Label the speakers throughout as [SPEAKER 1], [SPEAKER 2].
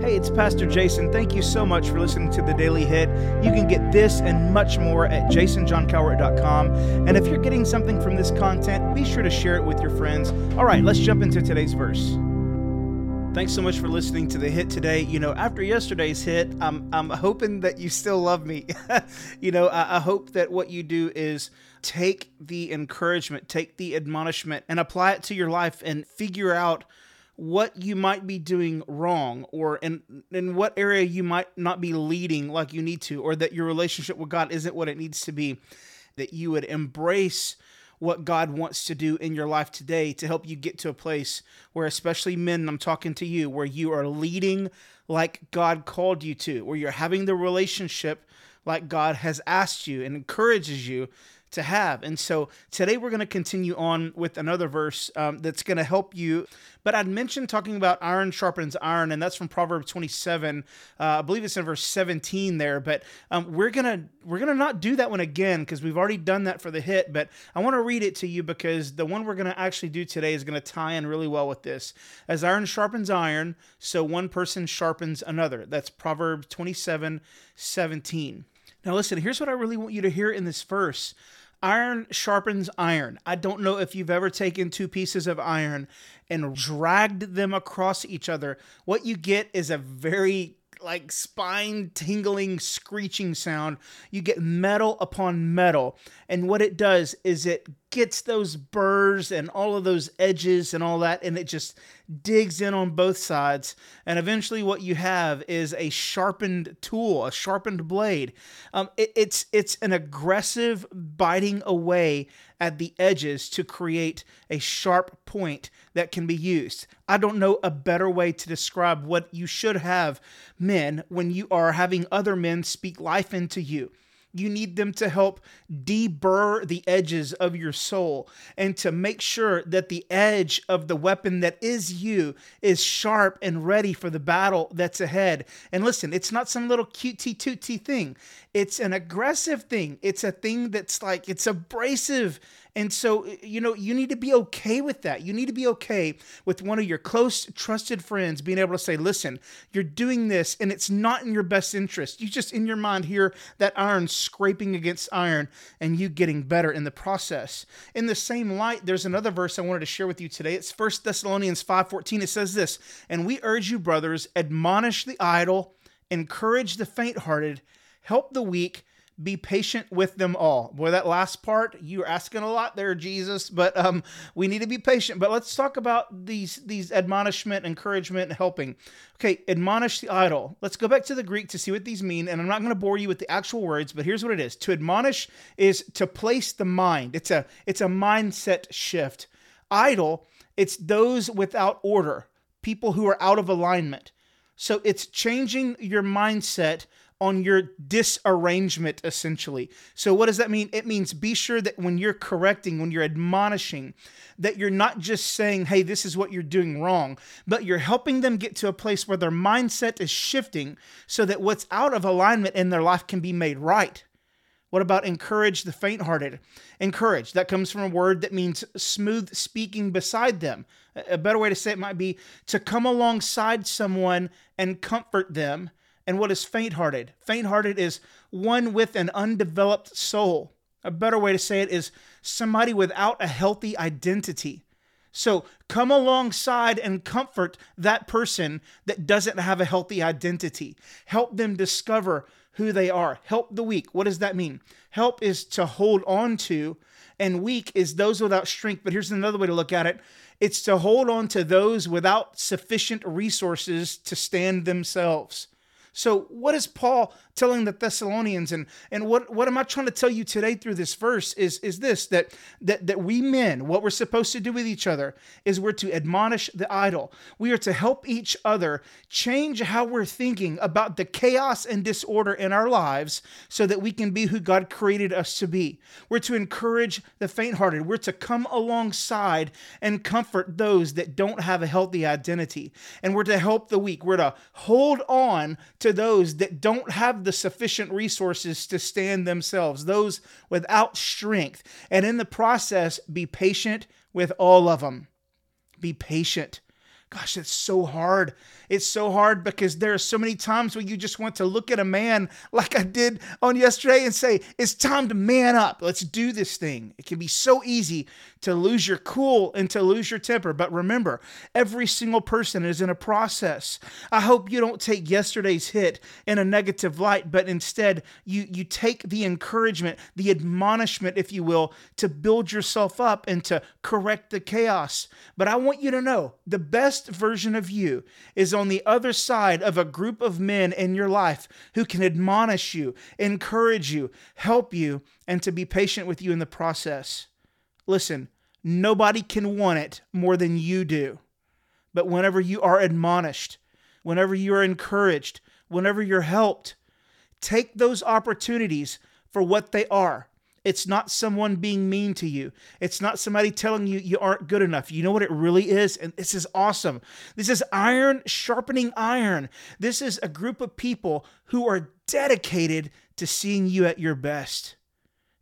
[SPEAKER 1] Hey, it's Pastor Jason. Thank you so much for listening to the Daily Hit. You can get this and much more at jasonjohncowart.com. And if you're getting something from this content, be sure to share it with your friends. All right, let's jump into today's verse. Thanks so much for listening to the hit today. You know, after yesterday's hit, I'm I'm hoping that you still love me. you know, I, I hope that what you do is take the encouragement, take the admonishment, and apply it to your life and figure out what you might be doing wrong or in in what area you might not be leading like you need to or that your relationship with God isn't what it needs to be that you would embrace what God wants to do in your life today to help you get to a place where especially men I'm talking to you where you are leading like God called you to where you're having the relationship like God has asked you and encourages you to have. And so today we're going to continue on with another verse um, that's going to help you. But I'd mentioned talking about iron sharpens iron, and that's from Proverbs 27. Uh, I believe it's in verse 17 there. But um, we're gonna we're gonna not do that one again because we've already done that for the hit. But I want to read it to you because the one we're gonna actually do today is gonna tie in really well with this. As iron sharpens iron, so one person sharpens another. That's Proverbs 27, 17. Now, listen, here's what I really want you to hear in this verse iron sharpens iron. I don't know if you've ever taken two pieces of iron and dragged them across each other. What you get is a very like spine tingling screeching sound. You get metal upon metal. And what it does is it gets those burrs and all of those edges and all that, and it just digs in on both sides. And eventually, what you have is a sharpened tool, a sharpened blade. Um, it, it's it's an aggressive biting away at the edges to create a sharp point that can be used. I don't know a better way to describe what you should have, men, when you are having other men speak life into you. You need them to help deburr the edges of your soul and to make sure that the edge of the weapon that is you is sharp and ready for the battle that's ahead. And listen, it's not some little cutesy tootsy thing, it's an aggressive thing. It's a thing that's like, it's abrasive and so, uh, you know, you need to be okay with that. You need to be okay with one of your close, trusted friends being able to say, listen, you're doing this and it's not in your best interest. You just, in your mind, hear that iron scraping against iron and you getting better in the process. In the same light, there's another verse I wanted to share with you today. It's 1 Thessalonians 5.14. It says this, And we urge you, brothers, admonish the idle, encourage the faint hearted, help the weak, be patient with them all. Boy, that last part, you're asking a lot there, Jesus, but um, we need to be patient. But let's talk about these these admonishment, encouragement, helping. Okay, admonish the idle. Let's go back to the Greek to see what these mean. And I'm not going to bore you with the actual words, but here's what it is. To admonish is to place the mind. It's a it's a mindset shift. Idle, it's those without order, people who are out of alignment. So it's changing your mindset on your disarrangement, essentially. So, what does that mean? It means be sure that when you're correcting, when you're admonishing, that you're not just saying, hey, this is what you're doing wrong, but you're helping them get to a place where their mindset is shifting so that what's out of alignment in their life can be made right. What about encourage the faint hearted? Encourage, that comes from a word that means smooth speaking beside them. A better way to say it might be to come alongside someone and comfort them and what is faint hearted? Faint hearted is one with an undeveloped soul. A better way to say it is somebody without a healthy identity. So come alongside and comfort that person that doesn't have a healthy identity. Help them discover who they are. Help the weak. What does that mean? Help is to hold on to, and weak is those without strength. But here's another way to look at it it's to hold on to those without sufficient resources to stand themselves. So, what is Paul telling the Thessalonians? And, and what, what am I trying to tell you today through this verse is, is this that, that, that we men, what we're supposed to do with each other is we're to admonish the idle. We are to help each other change how we're thinking about the chaos and disorder in our lives so that we can be who God created us to be. We're to encourage the faint hearted. We're to come alongside and comfort those that don't have a healthy identity. And we're to help the weak. We're to hold on to to those that don't have the sufficient resources to stand themselves, those without strength. And in the process, be patient with all of them. Be patient. Gosh, it's so hard. It's so hard because there are so many times when you just want to look at a man like I did on yesterday and say, It's time to man up. Let's do this thing. It can be so easy to lose your cool and to lose your temper. But remember, every single person is in a process. I hope you don't take yesterday's hit in a negative light, but instead you, you take the encouragement, the admonishment, if you will, to build yourself up and to correct the chaos. But I want you to know the best version of you is on the other side of a group of men in your life who can admonish you, encourage you, help you, and to be patient with you in the process. Listen, nobody can want it more than you do. But whenever you are admonished, whenever you are encouraged, whenever you're helped, take those opportunities for what they are. It's not someone being mean to you. It's not somebody telling you you aren't good enough. You know what it really is? And this is awesome. This is iron sharpening iron. This is a group of people who are dedicated to seeing you at your best.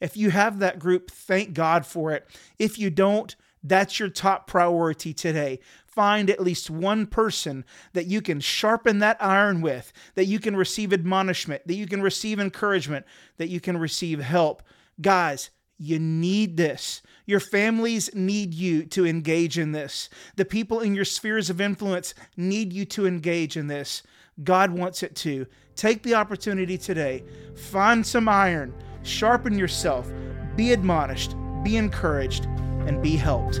[SPEAKER 1] If you have that group, thank God for it. If you don't, that's your top priority today. Find at least one person that you can sharpen that iron with, that you can receive admonishment, that you can receive encouragement, that you can receive help. Guys, you need this. Your families need you to engage in this. The people in your spheres of influence need you to engage in this. God wants it too. Take the opportunity today. Find some iron, sharpen yourself, be admonished, be encouraged, and be helped.